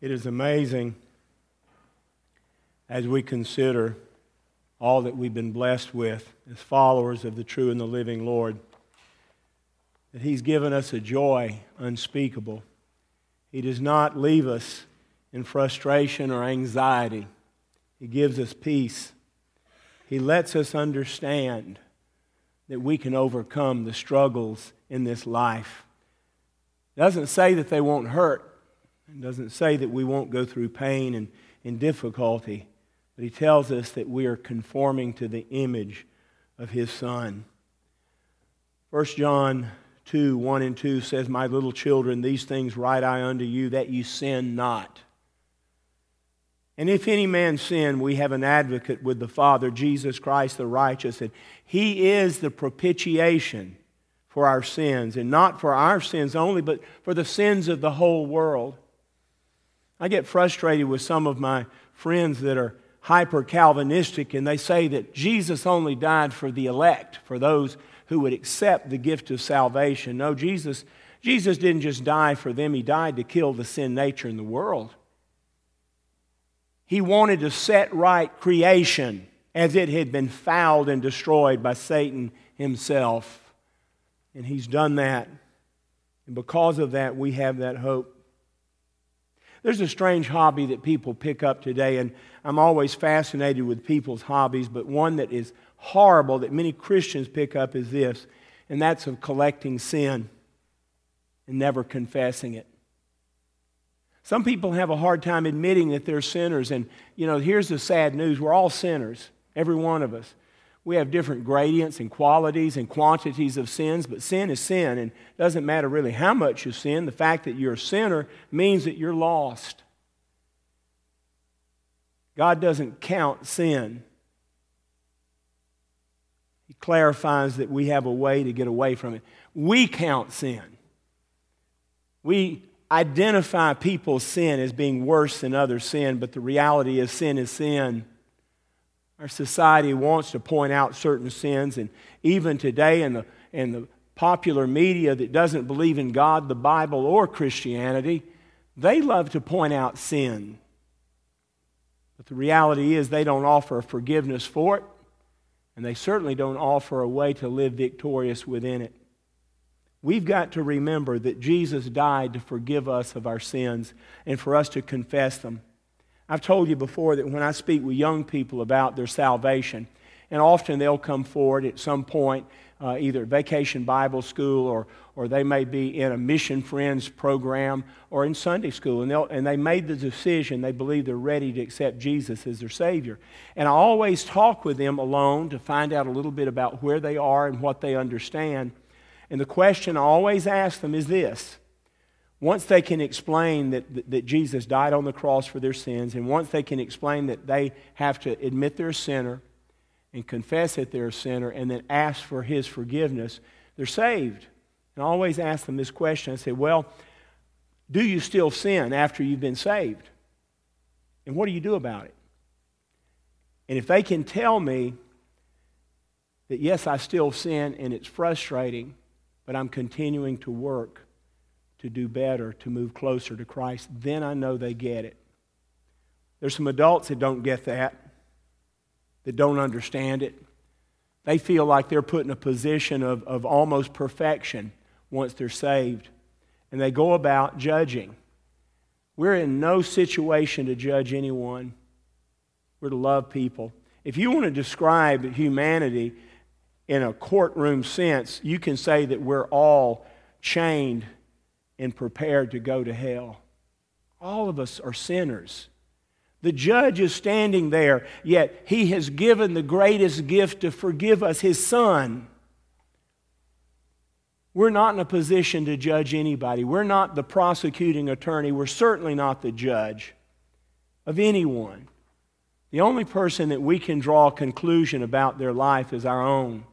It is amazing as we consider all that we've been blessed with as followers of the true and the living Lord that He's given us a joy unspeakable. He does not leave us in frustration or anxiety, He gives us peace. He lets us understand that we can overcome the struggles in this life. Doesn't say that they won't hurt. It doesn't say that we won't go through pain and, and difficulty, but he tells us that we are conforming to the image of his Son. 1 John 2 1 and 2 says, My little children, these things write I unto you, that you sin not. And if any man sin, we have an advocate with the Father, Jesus Christ the righteous, and he is the propitiation for our sins, and not for our sins only, but for the sins of the whole world. I get frustrated with some of my friends that are hyper Calvinistic and they say that Jesus only died for the elect, for those who would accept the gift of salvation. No, Jesus, Jesus didn't just die for them, He died to kill the sin nature in the world. He wanted to set right creation as it had been fouled and destroyed by Satan himself. And He's done that. And because of that, we have that hope. There's a strange hobby that people pick up today, and I'm always fascinated with people's hobbies, but one that is horrible that many Christians pick up is this, and that's of collecting sin and never confessing it. Some people have a hard time admitting that they're sinners, and you know, here's the sad news we're all sinners, every one of us we have different gradients and qualities and quantities of sins, but sin is sin, and it doesn't matter really how much you sin. The fact that you're a sinner means that you're lost. God doesn't count sin. He clarifies that we have a way to get away from it. We count sin. We identify people's sin as being worse than other sin, but the reality is sin is sin. Our society wants to point out certain sins, and even today in the, in the popular media that doesn't believe in God, the Bible, or Christianity, they love to point out sin. But the reality is, they don't offer forgiveness for it, and they certainly don't offer a way to live victorious within it. We've got to remember that Jesus died to forgive us of our sins and for us to confess them. I've told you before that when I speak with young people about their salvation, and often they'll come forward at some point, uh, either vacation Bible school or, or they may be in a Mission Friends program or in Sunday school, and, and they made the decision, they believe they're ready to accept Jesus as their Savior. And I always talk with them alone to find out a little bit about where they are and what they understand. And the question I always ask them is this once they can explain that, that Jesus died on the cross for their sins, and once they can explain that they have to admit they're a sinner and confess that they're a sinner and then ask for his forgiveness, they're saved. And I always ask them this question I say, Well, do you still sin after you've been saved? And what do you do about it? And if they can tell me that, yes, I still sin and it's frustrating, but I'm continuing to work to do better, to move closer to Christ, then I know they get it. There's some adults that don't get that, that don't understand it. They feel like they're put in a position of, of almost perfection once they're saved, and they go about judging. We're in no situation to judge anyone. We're to love people. If you want to describe humanity in a courtroom sense, you can say that we're all chained and prepared to go to hell. All of us are sinners. The judge is standing there, yet he has given the greatest gift to forgive us, his son. We're not in a position to judge anybody. We're not the prosecuting attorney. We're certainly not the judge of anyone. The only person that we can draw a conclusion about their life is our own.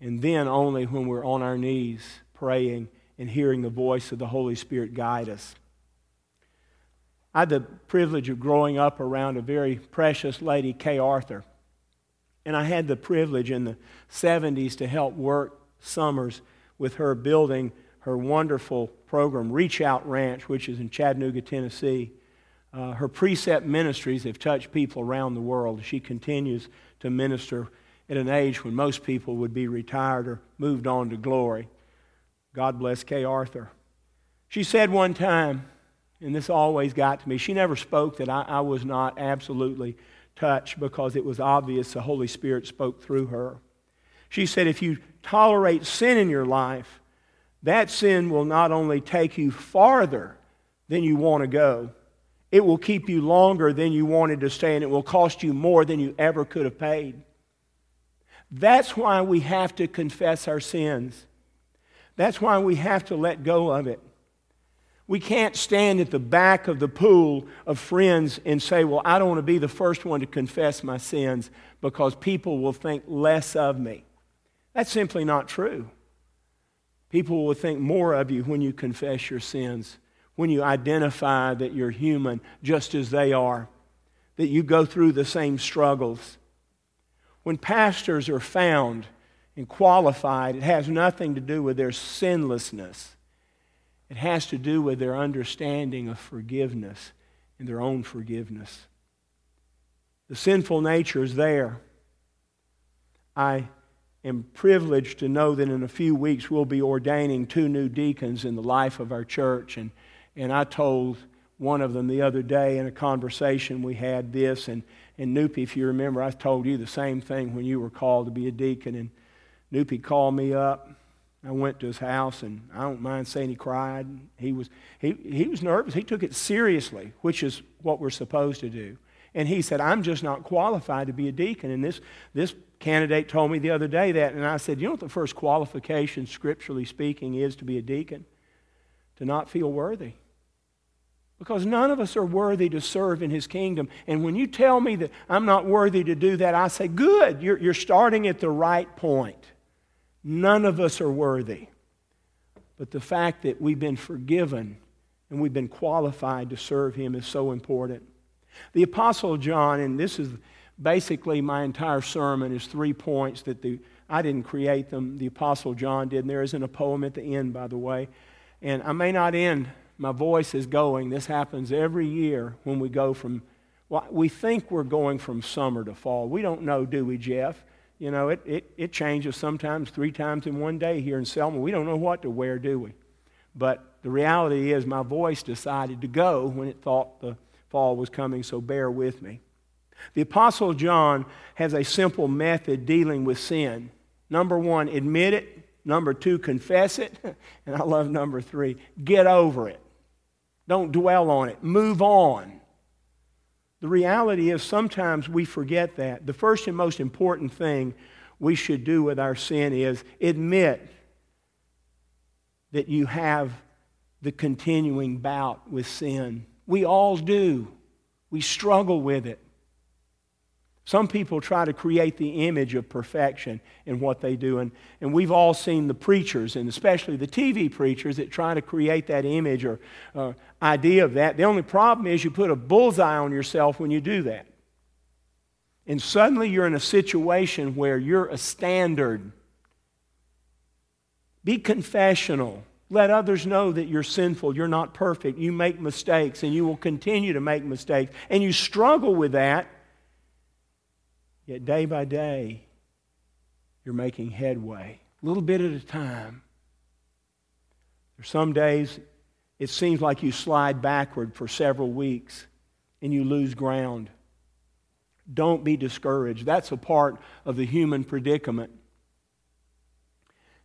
And then only when we're on our knees praying and hearing the voice of the Holy Spirit guide us. I had the privilege of growing up around a very precious lady, Kay Arthur. And I had the privilege in the 70s to help work summers with her building her wonderful program, Reach Out Ranch, which is in Chattanooga, Tennessee. Uh, her precept ministries have touched people around the world. She continues to minister at an age when most people would be retired or moved on to glory. God bless Kay Arthur. She said one time, and this always got to me, she never spoke that I, I was not absolutely touched because it was obvious the Holy Spirit spoke through her. She said, if you tolerate sin in your life, that sin will not only take you farther than you want to go, it will keep you longer than you wanted to stay, and it will cost you more than you ever could have paid. That's why we have to confess our sins. That's why we have to let go of it. We can't stand at the back of the pool of friends and say, Well, I don't want to be the first one to confess my sins because people will think less of me. That's simply not true. People will think more of you when you confess your sins, when you identify that you're human just as they are, that you go through the same struggles. When pastors are found and qualified, it has nothing to do with their sinlessness. It has to do with their understanding of forgiveness and their own forgiveness. The sinful nature is there. I am privileged to know that in a few weeks we'll be ordaining two new deacons in the life of our church. And, and I told one of them the other day in a conversation we had this. And, and Noopy, if you remember, I told you the same thing when you were called to be a deacon. And Noopy called me up. I went to his house, and I don't mind saying he cried. He was, he, he was nervous. He took it seriously, which is what we're supposed to do. And he said, I'm just not qualified to be a deacon. And this, this candidate told me the other day that, and I said, You know what the first qualification, scripturally speaking, is to be a deacon? To not feel worthy. Because none of us are worthy to serve in his kingdom. And when you tell me that I'm not worthy to do that, I say, Good, you're, you're starting at the right point. None of us are worthy. But the fact that we've been forgiven and we've been qualified to serve him is so important. The Apostle John, and this is basically my entire sermon, is three points that the, I didn't create them, the Apostle John did. And there isn't a poem at the end, by the way. And I may not end, my voice is going. This happens every year when we go from, well, we think we're going from summer to fall. We don't know, do we, Jeff? You know, it, it, it changes sometimes three times in one day here in Selma. We don't know what to wear, do we? But the reality is, my voice decided to go when it thought the fall was coming, so bear with me. The Apostle John has a simple method dealing with sin. Number one, admit it. Number two, confess it. And I love number three, get over it. Don't dwell on it. Move on. The reality is sometimes we forget that. The first and most important thing we should do with our sin is admit that you have the continuing bout with sin. We all do. We struggle with it. Some people try to create the image of perfection in what they do. And, and we've all seen the preachers, and especially the TV preachers, that try to create that image or uh, idea of that. The only problem is you put a bullseye on yourself when you do that. And suddenly you're in a situation where you're a standard. Be confessional. Let others know that you're sinful, you're not perfect, you make mistakes, and you will continue to make mistakes. And you struggle with that, yet day by day, you're making headway, a little bit at a time. There's some days it seems like you slide backward for several weeks and you lose ground. Don't be discouraged. That's a part of the human predicament.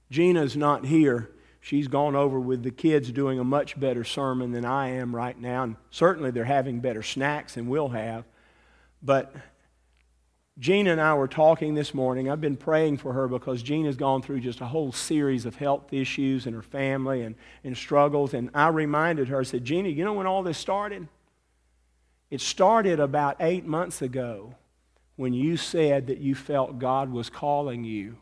Gina's not here she's gone over with the kids doing a much better sermon than I am right now. And certainly they're having better snacks than we'll have. But Gina and I were talking this morning. I've been praying for her because Gina's gone through just a whole series of health issues in her family and, and struggles. And I reminded her, I said, Gina, you know when all this started? It started about eight months ago when you said that you felt God was calling you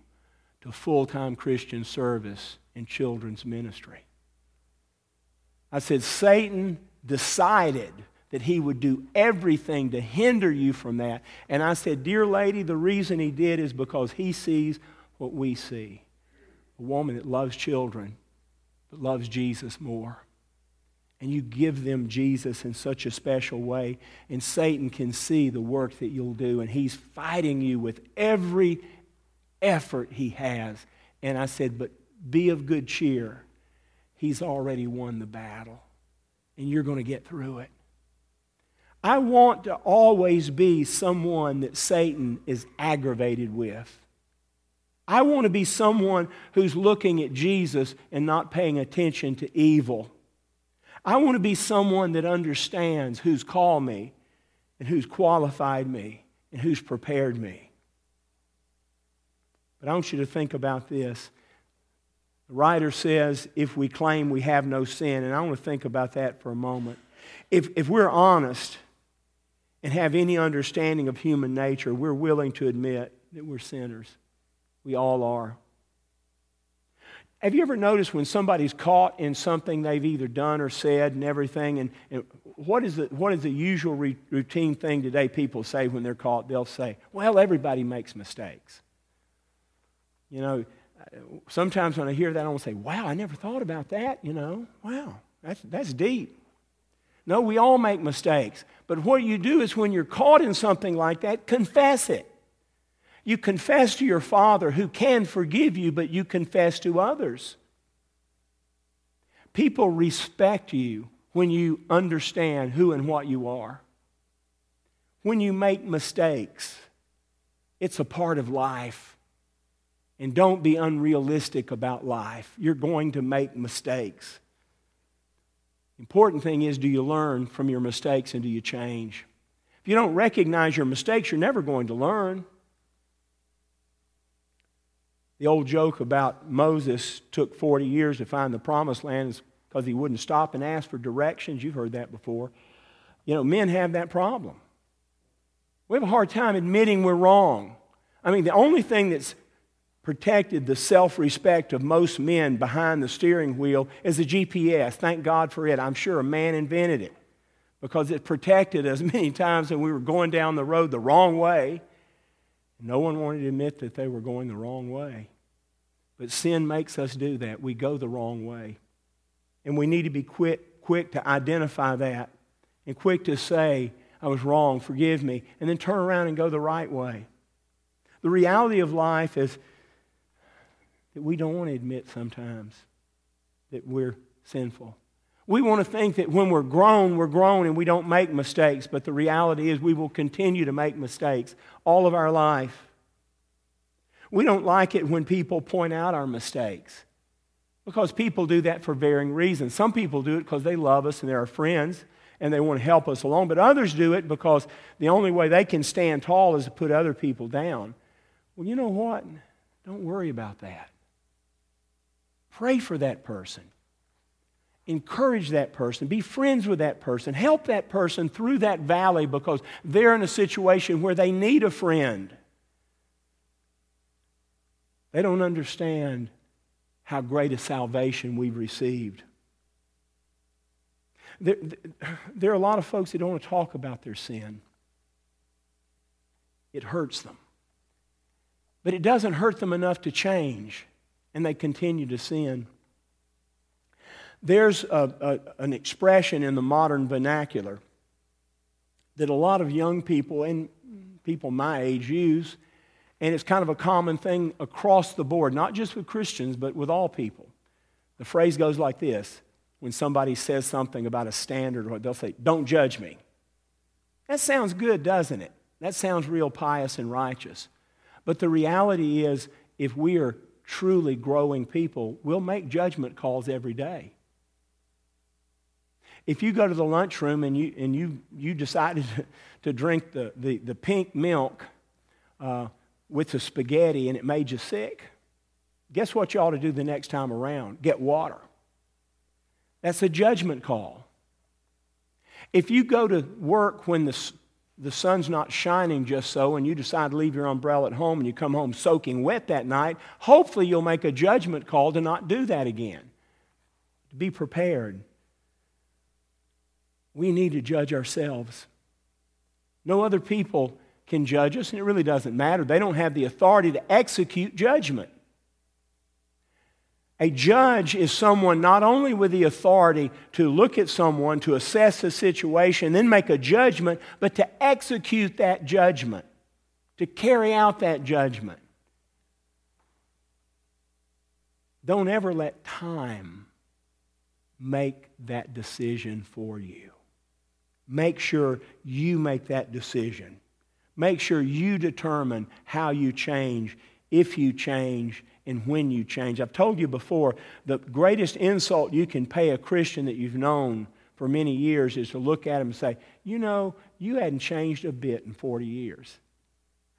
to full time Christian service in children's ministry. I said, Satan decided that he would do everything to hinder you from that. And I said, Dear lady, the reason he did is because he sees what we see a woman that loves children, but loves Jesus more. and you give them Jesus in such a special way, and Satan can see the work that you'll do, and he's fighting you with every effort he has. And I said, But be of good cheer. He's already won the battle, and you're going to get through it. I want to always be someone that Satan is aggravated with. I want to be someone who's looking at Jesus and not paying attention to evil. I want to be someone that understands who's called me and who's qualified me and who's prepared me. But I want you to think about this. The writer says, if we claim we have no sin, and I want to think about that for a moment. If, if we're honest and have any understanding of human nature, we're willing to admit that we're sinners. We all are. Have you ever noticed when somebody's caught in something they've either done or said and everything? And, and what, is the, what is the usual re- routine thing today people say when they're caught? They'll say, well, everybody makes mistakes. You know, sometimes when I hear that, I will say, wow, I never thought about that, you know. Wow, that's, that's deep. No, we all make mistakes. But what you do is when you're caught in something like that, confess it. You confess to your Father who can forgive you, but you confess to others. People respect you when you understand who and what you are. When you make mistakes, it's a part of life. And don't be unrealistic about life. You're going to make mistakes. Important thing is do you learn from your mistakes and do you change? If you don't recognize your mistakes, you're never going to learn. The old joke about Moses took 40 years to find the promised land is because he wouldn't stop and ask for directions. You've heard that before. You know, men have that problem. We have a hard time admitting we're wrong. I mean, the only thing that's protected the self respect of most men behind the steering wheel is a GPS. Thank God for it. I'm sure a man invented it because it protected us many times when we were going down the road the wrong way. No one wanted to admit that they were going the wrong way. But sin makes us do that. We go the wrong way. And we need to be quick, quick to identify that and quick to say, I was wrong, forgive me, and then turn around and go the right way. The reality of life is that we don't want to admit sometimes that we're sinful. We want to think that when we're grown, we're grown and we don't make mistakes, but the reality is we will continue to make mistakes all of our life. We don't like it when people point out our mistakes because people do that for varying reasons. Some people do it because they love us and they're our friends and they want to help us along, but others do it because the only way they can stand tall is to put other people down. Well, you know what? Don't worry about that. Pray for that person. Encourage that person. Be friends with that person. Help that person through that valley because they're in a situation where they need a friend. They don't understand how great a salvation we've received. There, there, are a lot of folks that don't want to talk about their sin. It hurts them. But it doesn't hurt them enough to change and they continue to sin. There's a, a, an expression in the modern vernacular that a lot of young people and people my age use, and it's kind of a common thing across the board, not just with Christians, but with all people. The phrase goes like this when somebody says something about a standard, or they'll say, Don't judge me. That sounds good, doesn't it? That sounds real pious and righteous. But the reality is, if we are truly growing people, we'll make judgment calls every day. If you go to the lunchroom and you, and you, you decided to drink the, the, the pink milk uh, with the spaghetti and it made you sick, guess what you ought to do the next time around? Get water. That's a judgment call. If you go to work when the the sun's not shining just so, and you decide to leave your umbrella at home and you come home soaking wet that night, hopefully you'll make a judgment call to not do that again. To be prepared. We need to judge ourselves. No other people can judge us, and it really doesn't matter. They don't have the authority to execute judgment. A judge is someone not only with the authority to look at someone, to assess a situation, then make a judgment, but to execute that judgment, to carry out that judgment. Don't ever let time make that decision for you. Make sure you make that decision. Make sure you determine how you change, if you change, and when you change. I've told you before, the greatest insult you can pay a Christian that you've known for many years is to look at him and say, You know, you hadn't changed a bit in 40 years.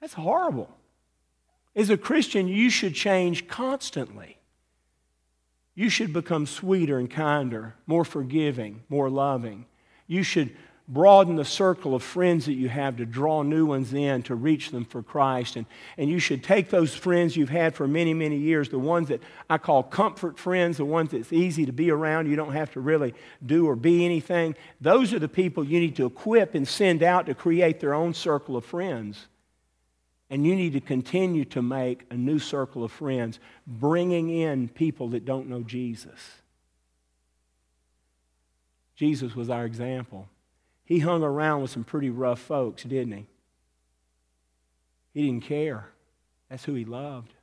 That's horrible. As a Christian, you should change constantly. You should become sweeter and kinder, more forgiving, more loving. You should broaden the circle of friends that you have to draw new ones in to reach them for Christ. And, and you should take those friends you've had for many, many years, the ones that I call comfort friends, the ones that's easy to be around, you don't have to really do or be anything. Those are the people you need to equip and send out to create their own circle of friends. And you need to continue to make a new circle of friends, bringing in people that don't know Jesus. Jesus was our example. He hung around with some pretty rough folks, didn't he? He didn't care. That's who he loved.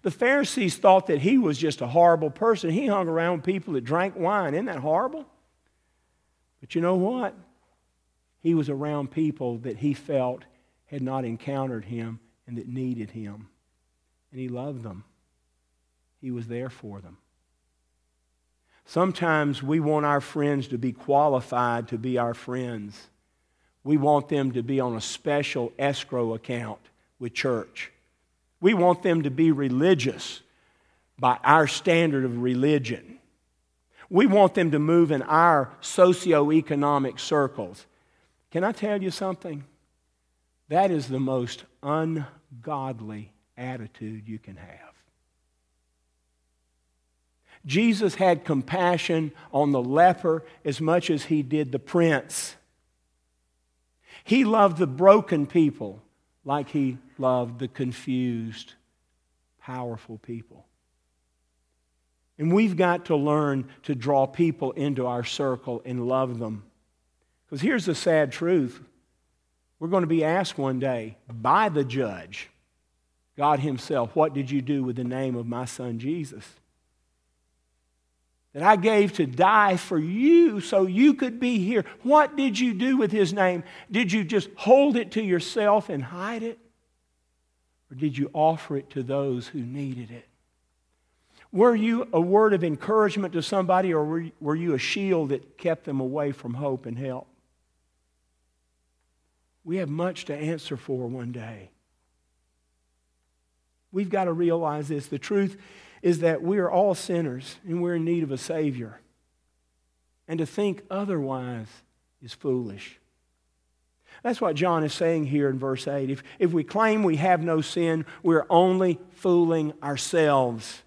The Pharisees thought that he was just a horrible person. He hung around with people that drank wine. Isn't that horrible? But you know what? He was around people that he felt had not encountered him and that needed him. And he loved them. He was there for them. Sometimes we want our friends to be qualified to be our friends. We want them to be on a special escrow account with church. We want them to be religious by our standard of religion. We want them to move in our socioeconomic circles. Can I tell you something? That is the most ungodly attitude you can have. Jesus had compassion on the leper as much as he did the prince. He loved the broken people like he loved the confused, powerful people. And we've got to learn to draw people into our circle and love them. Because here's the sad truth we're going to be asked one day by the judge, God Himself, what did you do with the name of my son Jesus? That I gave to die for you so you could be here. What did you do with his name? Did you just hold it to yourself and hide it? Or did you offer it to those who needed it? Were you a word of encouragement to somebody, or were you a shield that kept them away from hope and help? We have much to answer for one day. We've got to realize this. The truth is that we are all sinners and we're in need of a Savior. And to think otherwise is foolish. That's what John is saying here in verse 8. If, if we claim we have no sin, we're only fooling ourselves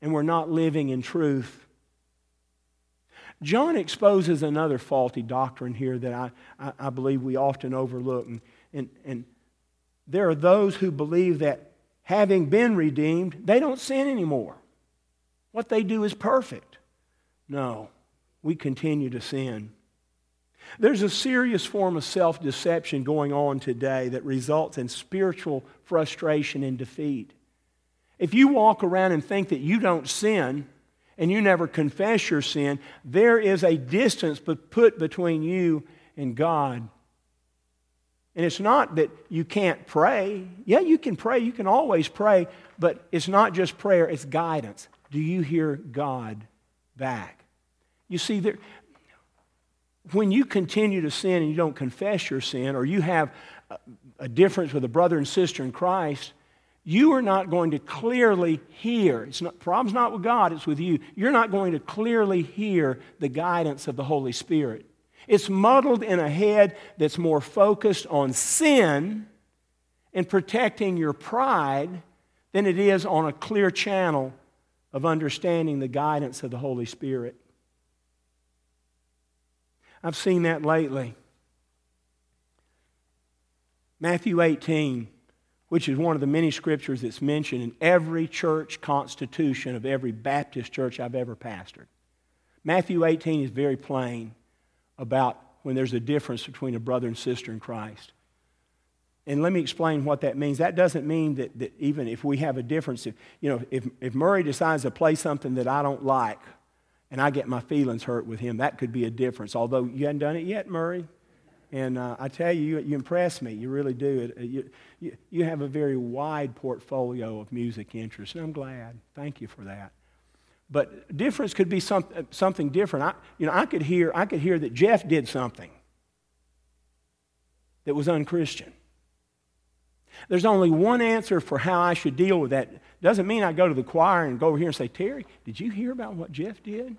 and we're not living in truth. John exposes another faulty doctrine here that I, I, I believe we often overlook. And, and, and there are those who believe that having been redeemed, they don't sin anymore. What they do is perfect. No, we continue to sin. There's a serious form of self deception going on today that results in spiritual frustration and defeat. If you walk around and think that you don't sin and you never confess your sin, there is a distance put between you and God and it's not that you can't pray. Yeah, you can pray. You can always pray. But it's not just prayer, it's guidance. Do you hear God back? You see, there, when you continue to sin and you don't confess your sin, or you have a, a difference with a brother and sister in Christ, you are not going to clearly hear. It's not, problem's not with God, it's with you. You're not going to clearly hear the guidance of the Holy Spirit. It's muddled in a head that's more focused on sin and protecting your pride than it is on a clear channel of understanding the guidance of the Holy Spirit. I've seen that lately. Matthew 18, which is one of the many scriptures that's mentioned in every church constitution of every Baptist church I've ever pastored. Matthew 18 is very plain about when there's a difference between a brother and sister in Christ. And let me explain what that means. That doesn't mean that, that even if we have a difference, if, you know, if, if Murray decides to play something that I don't like and I get my feelings hurt with him, that could be a difference. Although you haven't done it yet, Murray. And uh, I tell you, you, you, impress me. You really do. It, you, you, you have a very wide portfolio of music interests, and I'm glad. Thank you for that. But difference could be some, something different. I, you know, I could hear I could hear that Jeff did something that was unchristian. There's only one answer for how I should deal with that. Doesn't mean I go to the choir and go over here and say, Terry, did you hear about what Jeff did?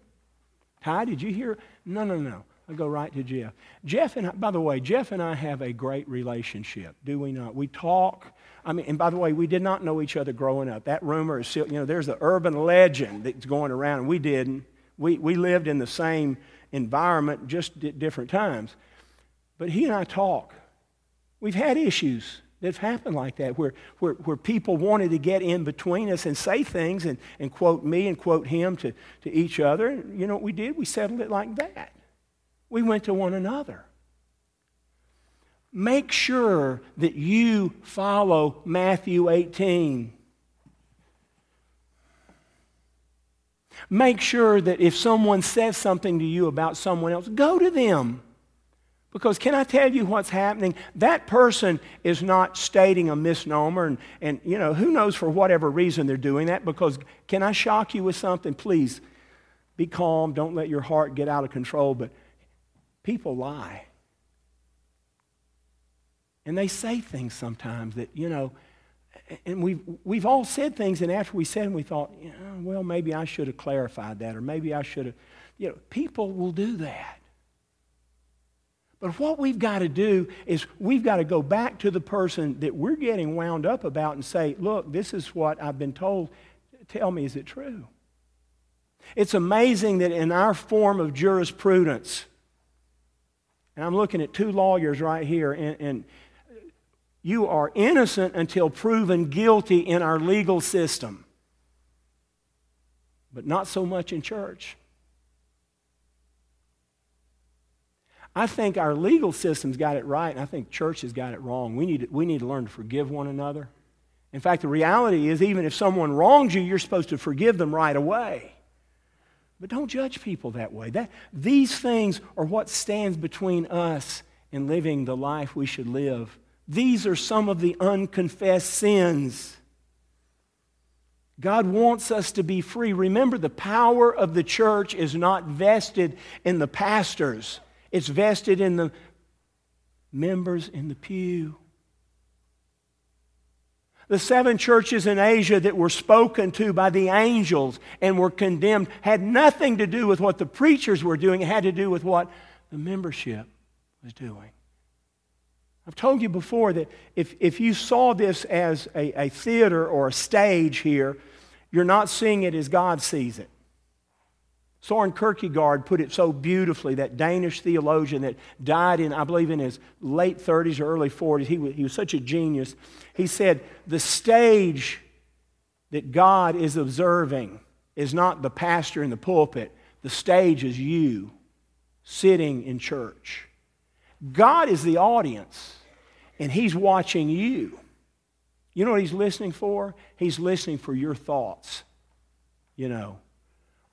Ty, did you hear? No, no, no. I go right to Jeff. Jeff and I, by the way, Jeff and I have a great relationship, do we not? We talk. I mean, and by the way, we did not know each other growing up. That rumor is still, you know, there's an urban legend that's going around, and we didn't. We, we lived in the same environment, just at different times. But he and I talk. We've had issues that have happened like that, where, where, where people wanted to get in between us and say things and, and quote me and quote him to, to each other. You know what we did? We settled it like that. We went to one another. Make sure that you follow Matthew 18. Make sure that if someone says something to you about someone else, go to them. Because can I tell you what's happening? That person is not stating a misnomer, and, and you know, who knows for whatever reason they're doing that. Because can I shock you with something? Please be calm. Don't let your heart get out of control. But people lie. And they say things sometimes that, you know, and we've, we've all said things, and after we said them, we thought, yeah, well, maybe I should have clarified that, or maybe I should have. You know, people will do that. But what we've got to do is we've got to go back to the person that we're getting wound up about and say, look, this is what I've been told. Tell me, is it true? It's amazing that in our form of jurisprudence, and I'm looking at two lawyers right here, and, and you are innocent until proven guilty in our legal system, but not so much in church. I think our legal system's got it right, and I think church has got it wrong. We need, to, we need to learn to forgive one another. In fact, the reality is, even if someone wrongs you, you're supposed to forgive them right away. But don't judge people that way. That, these things are what stands between us and living the life we should live. These are some of the unconfessed sins. God wants us to be free. Remember, the power of the church is not vested in the pastors. It's vested in the members in the pew. The seven churches in Asia that were spoken to by the angels and were condemned had nothing to do with what the preachers were doing, it had to do with what the membership was doing. I've told you before that if, if you saw this as a, a theater or a stage here, you're not seeing it as God sees it. Soren Kierkegaard put it so beautifully, that Danish theologian that died in, I believe, in his late 30s or early 40s. He was, he was such a genius. He said, The stage that God is observing is not the pastor in the pulpit, the stage is you sitting in church. God is the audience, and He's watching you. You know what He's listening for? He's listening for your thoughts, you know.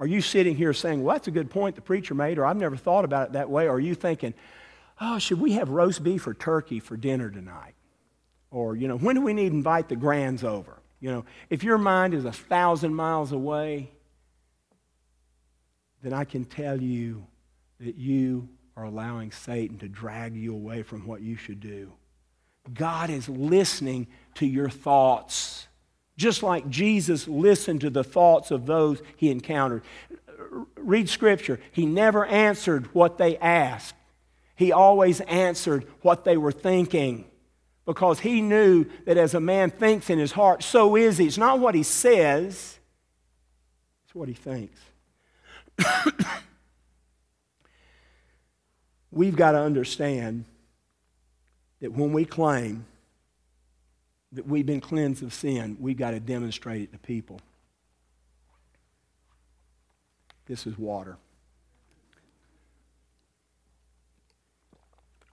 Are you sitting here saying, well, that's a good point the preacher made, or I've never thought about it that way? Or are you thinking, oh, should we have roast beef or turkey for dinner tonight? Or, you know, when do we need to invite the grands over? You know, if your mind is a thousand miles away, then I can tell you that you are allowing Satan to drag you away from what you should do. God is listening to your thoughts. Just like Jesus listened to the thoughts of those he encountered. Read scripture. He never answered what they asked, he always answered what they were thinking. Because he knew that as a man thinks in his heart, so is he. It's not what he says, it's what he thinks. We've got to understand that when we claim that we've been cleansed of sin, we've got to demonstrate it to people. This is water.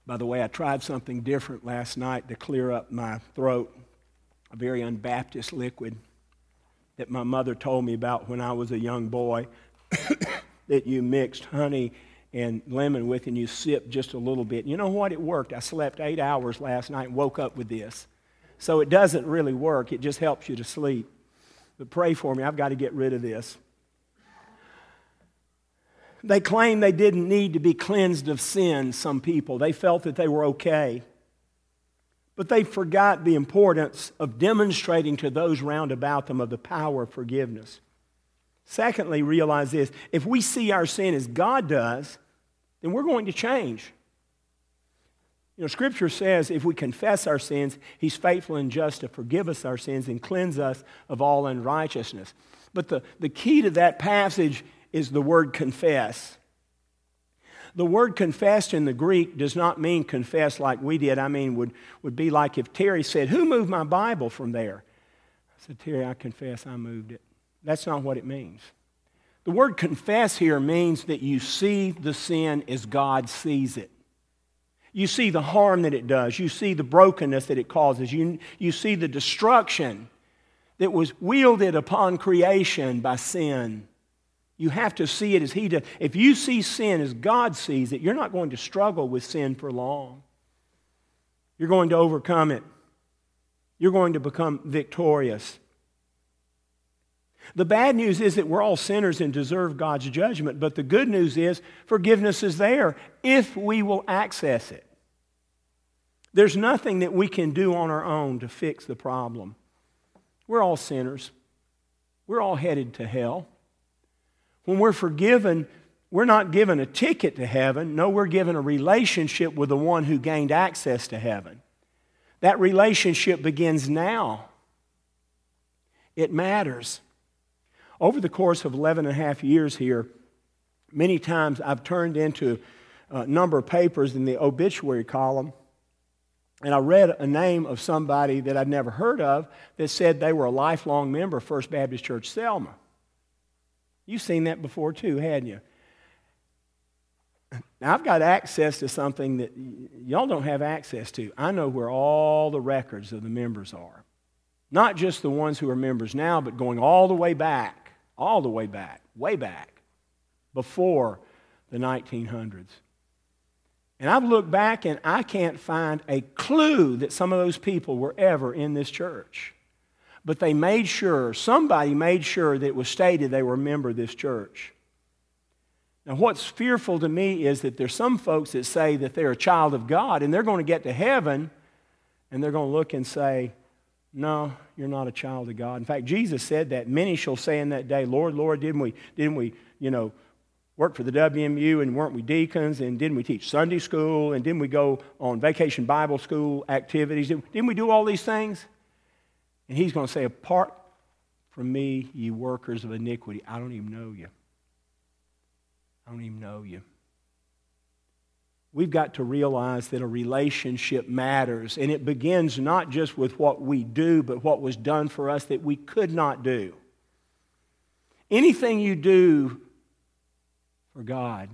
By the way, I tried something different last night to clear up my throat, a very unbaptist liquid that my mother told me about when I was a young boy that you mixed honey and lemon with and you sip just a little bit. You know what? It worked. I slept eight hours last night and woke up with this. So it doesn't really work, it just helps you to sleep. But pray for me. I've got to get rid of this. They claim they didn't need to be cleansed of sin, some people. They felt that they were okay. But they forgot the importance of demonstrating to those round about them of the power of forgiveness. Secondly, realize this if we see our sin as God does, then we're going to change. You know, Scripture says if we confess our sins, He's faithful and just to forgive us our sins and cleanse us of all unrighteousness. But the, the key to that passage is the word confess. The word confessed in the Greek does not mean confess like we did. I mean, would, would be like if Terry said, Who moved my Bible from there? I said, Terry, I confess I moved it. That's not what it means. The word confess here means that you see the sin as God sees it. You see the harm that it does. You see the brokenness that it causes. You, you see the destruction that was wielded upon creation by sin. You have to see it as He does. If you see sin as God sees it, you're not going to struggle with sin for long. You're going to overcome it, you're going to become victorious. The bad news is that we're all sinners and deserve God's judgment, but the good news is forgiveness is there if we will access it. There's nothing that we can do on our own to fix the problem. We're all sinners. We're all headed to hell. When we're forgiven, we're not given a ticket to heaven. No, we're given a relationship with the one who gained access to heaven. That relationship begins now. It matters. Over the course of 11 and a half years here, many times I've turned into a number of papers in the obituary column, and I read a name of somebody that I'd never heard of that said they were a lifelong member of First Baptist Church Selma. You've seen that before too, hadn't you? Now, I've got access to something that y'all don't have access to. I know where all the records of the members are. Not just the ones who are members now, but going all the way back all the way back, way back, before the 1900s. And I've looked back and I can't find a clue that some of those people were ever in this church. But they made sure, somebody made sure that it was stated they were a member of this church. Now, what's fearful to me is that there's some folks that say that they're a child of God and they're going to get to heaven and they're going to look and say, no, you're not a child of God. In fact, Jesus said that. Many shall say in that day, Lord, Lord, didn't we, didn't we, you know, work for the WMU and weren't we deacons and didn't we teach Sunday school and didn't we go on vacation Bible school activities? Didn't we do all these things? And he's going to say, Apart from me, ye workers of iniquity, I don't even know you. I don't even know you. We've got to realize that a relationship matters, and it begins not just with what we do, but what was done for us that we could not do. Anything you do for God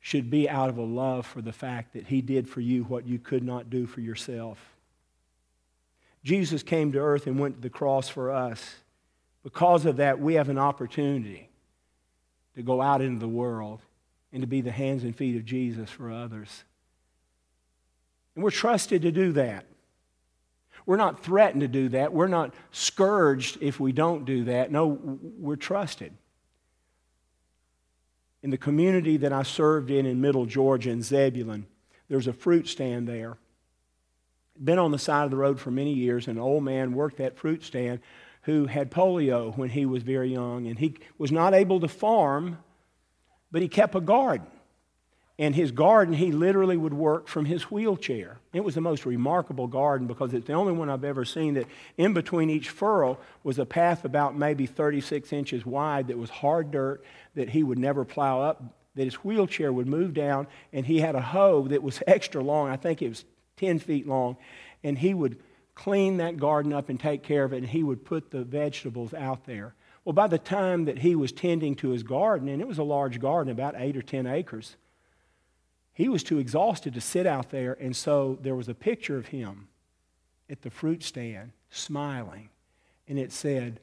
should be out of a love for the fact that He did for you what you could not do for yourself. Jesus came to earth and went to the cross for us. Because of that, we have an opportunity to go out into the world and to be the hands and feet of Jesus for others. And we're trusted to do that. We're not threatened to do that. We're not scourged if we don't do that. No, we're trusted. In the community that I served in in Middle Georgia in Zebulon, there's a fruit stand there. Been on the side of the road for many years, and an old man worked that fruit stand who had polio when he was very young, and he was not able to farm but he kept a garden. And his garden, he literally would work from his wheelchair. It was the most remarkable garden because it's the only one I've ever seen that in between each furrow was a path about maybe 36 inches wide that was hard dirt that he would never plow up, that his wheelchair would move down, and he had a hoe that was extra long. I think it was 10 feet long, and he would clean that garden up and take care of it, and he would put the vegetables out there. Well, by the time that he was tending to his garden, and it was a large garden, about eight or ten acres, he was too exhausted to sit out there, and so there was a picture of him at the fruit stand smiling, and it said,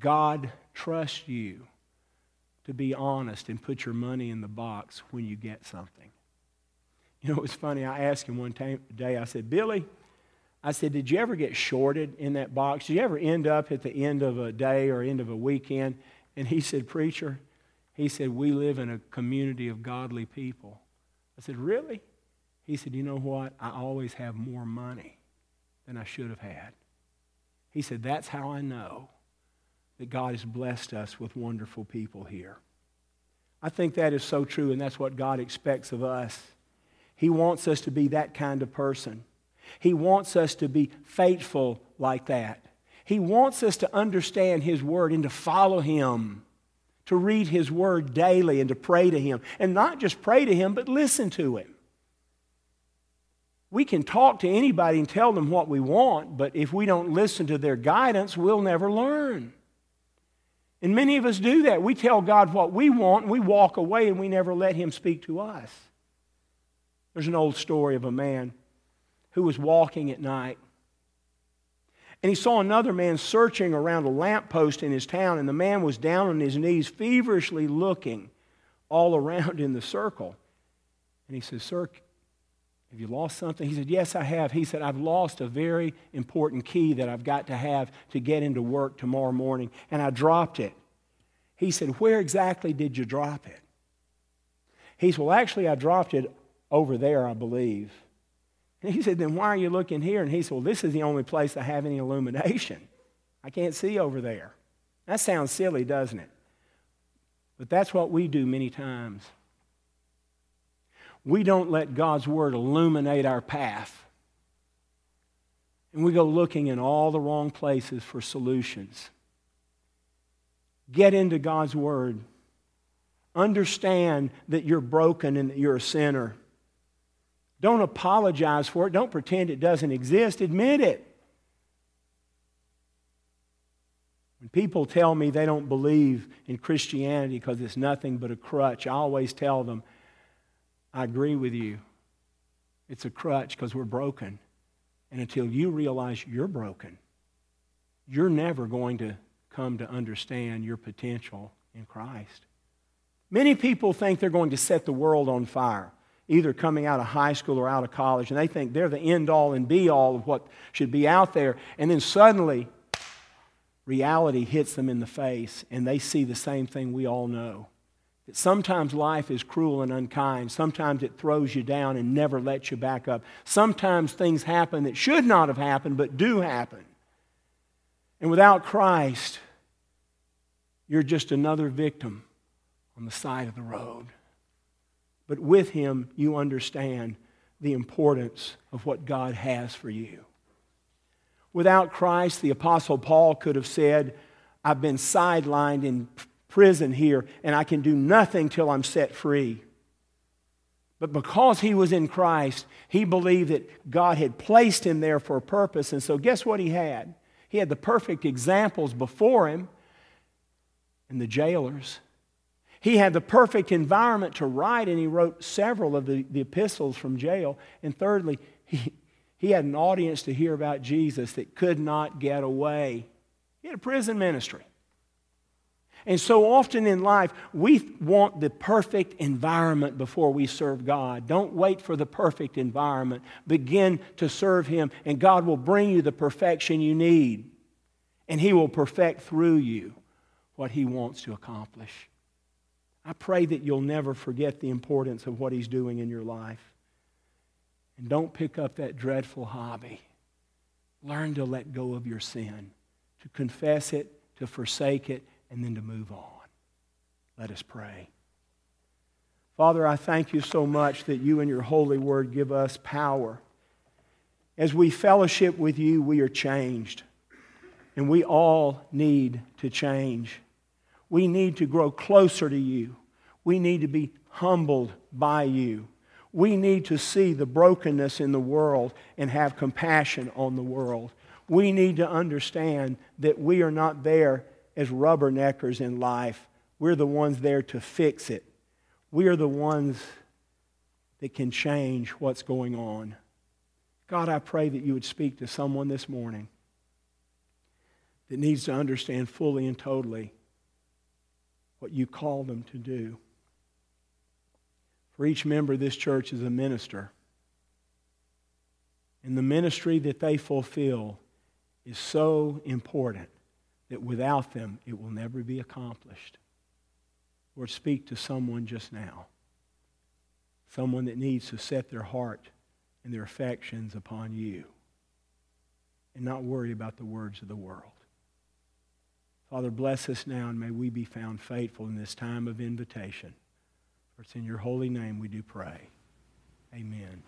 God trusts you to be honest and put your money in the box when you get something. You know, it was funny. I asked him one day, I said, Billy, I said, Did you ever get shorted in that box? Did you ever end up at the end of a day or end of a weekend? And he said, Preacher, he said, We live in a community of godly people. I said, Really? He said, You know what? I always have more money than I should have had. He said, That's how I know that God has blessed us with wonderful people here. I think that is so true, and that's what God expects of us. He wants us to be that kind of person. He wants us to be faithful like that. He wants us to understand His Word and to follow Him, to read His Word daily and to pray to Him. And not just pray to Him, but listen to Him. We can talk to anybody and tell them what we want, but if we don't listen to their guidance, we'll never learn. And many of us do that. We tell God what we want, and we walk away, and we never let Him speak to us. There's an old story of a man who was walking at night. And he saw another man searching around a lamppost in his town, and the man was down on his knees, feverishly looking all around in the circle. And he says, Sir, have you lost something? He said, Yes, I have. He said, I've lost a very important key that I've got to have to get into work tomorrow morning, and I dropped it. He said, Where exactly did you drop it? He said, Well, actually, I dropped it over there, I believe. And he said, Then why are you looking here? And he said, Well, this is the only place I have any illumination. I can't see over there. That sounds silly, doesn't it? But that's what we do many times we don't let God's Word illuminate our path. And we go looking in all the wrong places for solutions. Get into God's Word. Understand that you're broken and that you're a sinner. Don't apologize for it. Don't pretend it doesn't exist. Admit it. When people tell me they don't believe in Christianity because it's nothing but a crutch, I always tell them, I agree with you. It's a crutch because we're broken. And until you realize you're broken, you're never going to come to understand your potential in Christ. Many people think they're going to set the world on fire, either coming out of high school or out of college, and they think they're the end all and be all of what should be out there. And then suddenly, reality hits them in the face, and they see the same thing we all know that sometimes life is cruel and unkind. Sometimes it throws you down and never lets you back up. Sometimes things happen that should not have happened but do happen. And without Christ, you're just another victim on the side of the road. But with Him, you understand the importance of what God has for you. Without Christ, the Apostle Paul could have said, I've been sidelined in prison here, and I can do nothing till I'm set free. But because he was in Christ, he believed that God had placed him there for a purpose. And so, guess what he had? He had the perfect examples before him and the jailers. He had the perfect environment to write, and he wrote several of the, the epistles from jail. And thirdly, he, he had an audience to hear about Jesus that could not get away. He had a prison ministry. And so often in life, we want the perfect environment before we serve God. Don't wait for the perfect environment. Begin to serve Him, and God will bring you the perfection you need. And He will perfect through you what He wants to accomplish. I pray that you'll never forget the importance of what He's doing in your life. And don't pick up that dreadful hobby. Learn to let go of your sin, to confess it, to forsake it, and then to move on. Let us pray. Father, I thank you so much that you and your holy word give us power. As we fellowship with you, we are changed. And we all need to change. We need to grow closer to you. We need to be humbled by you. We need to see the brokenness in the world and have compassion on the world. We need to understand that we are not there as rubberneckers in life. We're the ones there to fix it. We are the ones that can change what's going on. God, I pray that you would speak to someone this morning that needs to understand fully and totally what you call them to do. For each member of this church is a minister. And the ministry that they fulfill is so important that without them it will never be accomplished. Lord, speak to someone just now. Someone that needs to set their heart and their affections upon you and not worry about the words of the world. Father, bless us now and may we be found faithful in this time of invitation. For it's in your holy name we do pray. Amen.